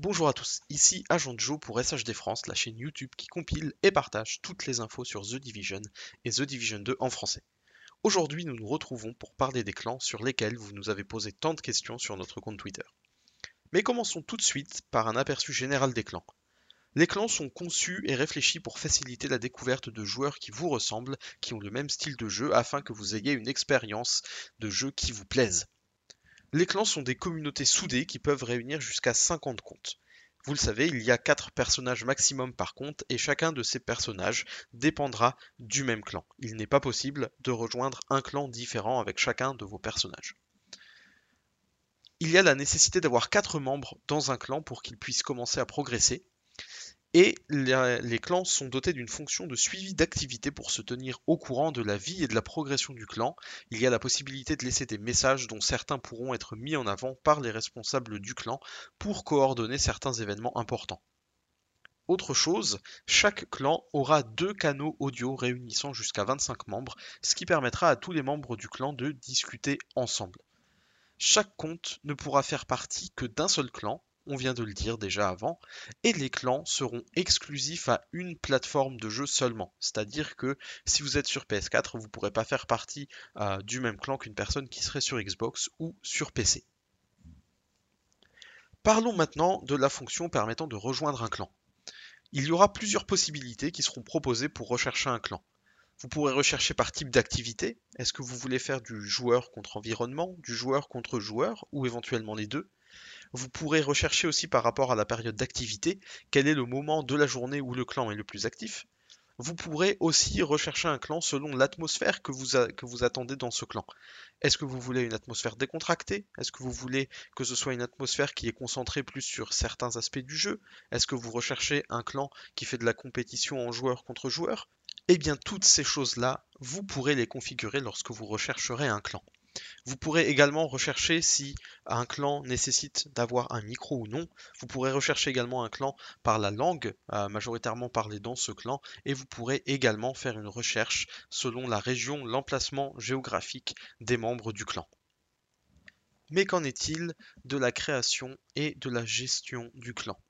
Bonjour à tous, ici Agent Joe pour SHD France, la chaîne YouTube qui compile et partage toutes les infos sur The Division et The Division 2 en français. Aujourd'hui, nous nous retrouvons pour parler des clans sur lesquels vous nous avez posé tant de questions sur notre compte Twitter. Mais commençons tout de suite par un aperçu général des clans. Les clans sont conçus et réfléchis pour faciliter la découverte de joueurs qui vous ressemblent, qui ont le même style de jeu, afin que vous ayez une expérience de jeu qui vous plaise. Les clans sont des communautés soudées qui peuvent réunir jusqu'à 50 comptes. Vous le savez, il y a 4 personnages maximum par compte et chacun de ces personnages dépendra du même clan. Il n'est pas possible de rejoindre un clan différent avec chacun de vos personnages. Il y a la nécessité d'avoir 4 membres dans un clan pour qu'ils puissent commencer à progresser et les clans sont dotés d'une fonction de suivi d'activité pour se tenir au courant de la vie et de la progression du clan. Il y a la possibilité de laisser des messages dont certains pourront être mis en avant par les responsables du clan pour coordonner certains événements importants. Autre chose, chaque clan aura deux canaux audio réunissant jusqu'à 25 membres, ce qui permettra à tous les membres du clan de discuter ensemble. Chaque compte ne pourra faire partie que d'un seul clan, on vient de le dire déjà avant, et les clans seront exclusifs à une plateforme de jeu seulement. C'est-à-dire que si vous êtes sur PS4, vous ne pourrez pas faire partie euh, du même clan qu'une personne qui serait sur Xbox ou sur PC. Parlons maintenant de la fonction permettant de rejoindre un clan. Il y aura plusieurs possibilités qui seront proposées pour rechercher un clan. Vous pourrez rechercher par type d'activité. Est-ce que vous voulez faire du joueur contre environnement, du joueur contre joueur, ou éventuellement les deux? Vous pourrez rechercher aussi par rapport à la période d'activité, quel est le moment de la journée où le clan est le plus actif. Vous pourrez aussi rechercher un clan selon l'atmosphère que vous, que vous attendez dans ce clan. Est-ce que vous voulez une atmosphère décontractée? Est-ce que vous voulez que ce soit une atmosphère qui est concentrée plus sur certains aspects du jeu? Est-ce que vous recherchez un clan qui fait de la compétition en joueur contre joueur? Eh bien, toutes ces choses-là, vous pourrez les configurer lorsque vous rechercherez un clan. Vous pourrez également rechercher si un clan nécessite d'avoir un micro ou non. Vous pourrez rechercher également un clan par la langue euh, majoritairement parlée dans ce clan et vous pourrez également faire une recherche selon la région, l'emplacement géographique des membres du clan. Mais qu'en est-il de la création et de la gestion du clan?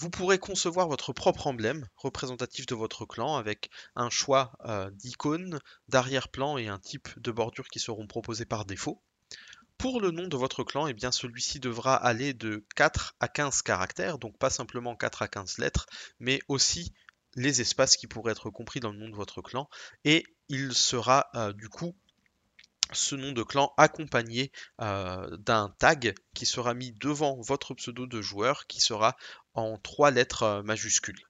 Vous pourrez concevoir votre propre emblème représentatif de votre clan avec un choix euh, d'icônes, d'arrière-plan et un type de bordure qui seront proposés par défaut. Pour le nom de votre clan, eh bien celui-ci devra aller de 4 à 15 caractères, donc pas simplement 4 à 15 lettres, mais aussi les espaces qui pourraient être compris dans le nom de votre clan, et il sera euh, du coup ce nom de clan accompagné euh, d'un tag qui sera mis devant votre pseudo de joueur qui sera en trois lettres euh, majuscules.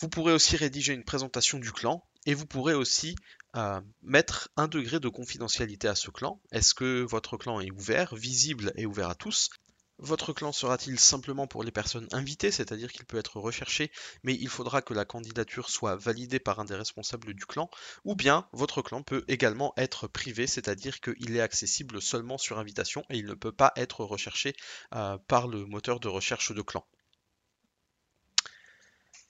Vous pourrez aussi rédiger une présentation du clan et vous pourrez aussi euh, mettre un degré de confidentialité à ce clan. Est-ce que votre clan est ouvert, visible et ouvert à tous? Votre clan sera-t-il simplement pour les personnes invitées, c'est-à-dire qu'il peut être recherché, mais il faudra que la candidature soit validée par un des responsables du clan, ou bien votre clan peut également être privé, c'est-à-dire qu'il est accessible seulement sur invitation et il ne peut pas être recherché euh, par le moteur de recherche de clan.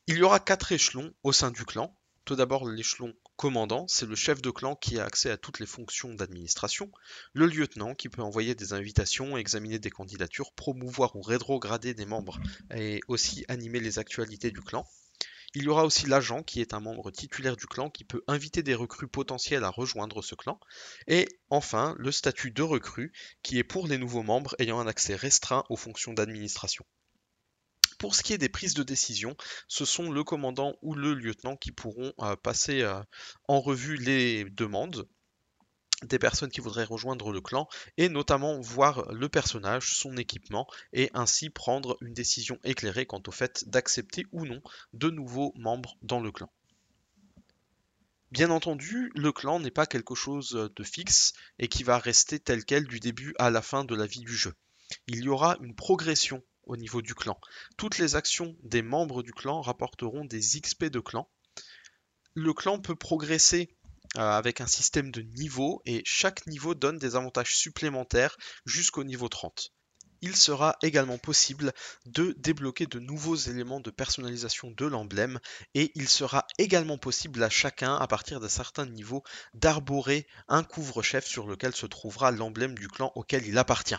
Il y aura quatre échelons au sein du clan. Tout d'abord l'échelon commandant, c'est le chef de clan qui a accès à toutes les fonctions d'administration, le lieutenant qui peut envoyer des invitations, examiner des candidatures, promouvoir ou rétrograder des membres et aussi animer les actualités du clan. Il y aura aussi l'agent qui est un membre titulaire du clan qui peut inviter des recrues potentielles à rejoindre ce clan. Et enfin, le statut de recrue qui est pour les nouveaux membres ayant un accès restreint aux fonctions d'administration. Pour ce qui est des prises de décision, ce sont le commandant ou le lieutenant qui pourront euh, passer euh, en revue les demandes des personnes qui voudraient rejoindre le clan et notamment voir le personnage, son équipement et ainsi prendre une décision éclairée quant au fait d'accepter ou non de nouveaux membres dans le clan. Bien entendu, le clan n'est pas quelque chose de fixe et qui va rester tel quel du début à la fin de la vie du jeu. Il y aura une progression au niveau du clan. Toutes les actions des membres du clan rapporteront des XP de clan. Le clan peut progresser euh, avec un système de niveaux et chaque niveau donne des avantages supplémentaires jusqu'au niveau 30. Il sera également possible de débloquer de nouveaux éléments de personnalisation de l'emblème et il sera également possible à chacun, à partir d'un certain niveau, d'arborer un couvre-chef sur lequel se trouvera l'emblème du clan auquel il appartient.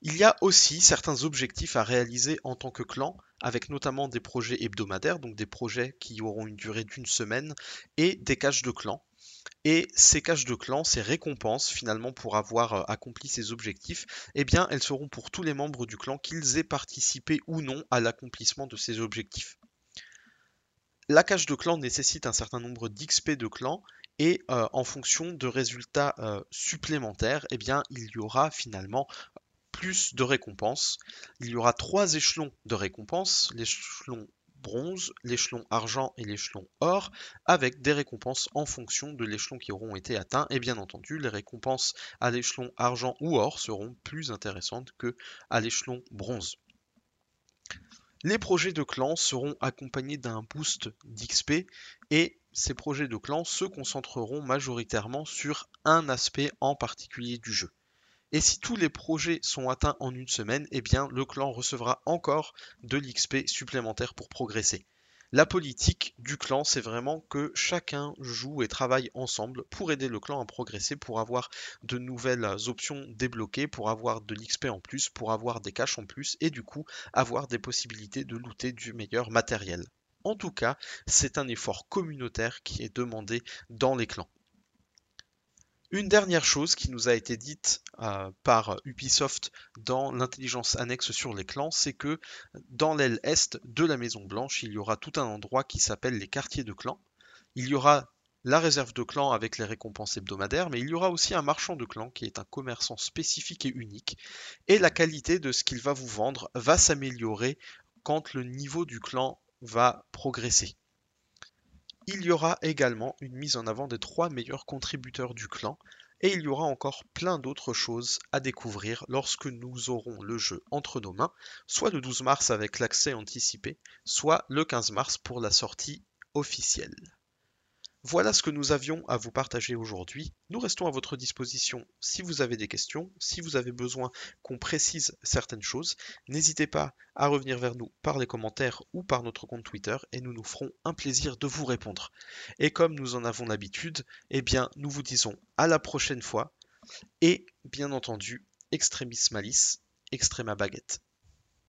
Il y a aussi certains objectifs à réaliser en tant que clan, avec notamment des projets hebdomadaires, donc des projets qui auront une durée d'une semaine, et des caches de clan. Et ces caches de clan, ces récompenses finalement pour avoir euh, accompli ces objectifs, eh bien elles seront pour tous les membres du clan qu'ils aient participé ou non à l'accomplissement de ces objectifs. La cache de clan nécessite un certain nombre d'XP de clan et euh, en fonction de résultats euh, supplémentaires, eh bien il y aura finalement plus de récompenses. Il y aura trois échelons de récompenses, l'échelon bronze, l'échelon argent et l'échelon or, avec des récompenses en fonction de l'échelon qui auront été atteints. Et bien entendu, les récompenses à l'échelon argent ou or seront plus intéressantes que à l'échelon bronze. Les projets de clan seront accompagnés d'un boost d'XP et ces projets de clan se concentreront majoritairement sur un aspect en particulier du jeu. Et si tous les projets sont atteints en une semaine, eh bien le clan recevra encore de l'XP supplémentaire pour progresser. La politique du clan, c'est vraiment que chacun joue et travaille ensemble pour aider le clan à progresser, pour avoir de nouvelles options débloquées, pour avoir de l'XP en plus, pour avoir des caches en plus et du coup avoir des possibilités de looter du meilleur matériel. En tout cas, c'est un effort communautaire qui est demandé dans les clans. Une dernière chose qui nous a été dite euh, par Ubisoft dans l'intelligence annexe sur les clans, c'est que dans l'aile est de la Maison Blanche, il y aura tout un endroit qui s'appelle les quartiers de clans. Il y aura la réserve de clans avec les récompenses hebdomadaires, mais il y aura aussi un marchand de clans qui est un commerçant spécifique et unique. Et la qualité de ce qu'il va vous vendre va s'améliorer quand le niveau du clan va progresser. Il y aura également une mise en avant des trois meilleurs contributeurs du clan, et il y aura encore plein d'autres choses à découvrir lorsque nous aurons le jeu entre nos mains, soit le 12 mars avec l'accès anticipé, soit le 15 mars pour la sortie officielle. Voilà ce que nous avions à vous partager aujourd'hui. Nous restons à votre disposition si vous avez des questions, si vous avez besoin qu'on précise certaines choses. N'hésitez pas à revenir vers nous par les commentaires ou par notre compte Twitter et nous nous ferons un plaisir de vous répondre. Et comme nous en avons l'habitude, eh bien nous vous disons à la prochaine fois et bien entendu, extremis malice, extrema baguette.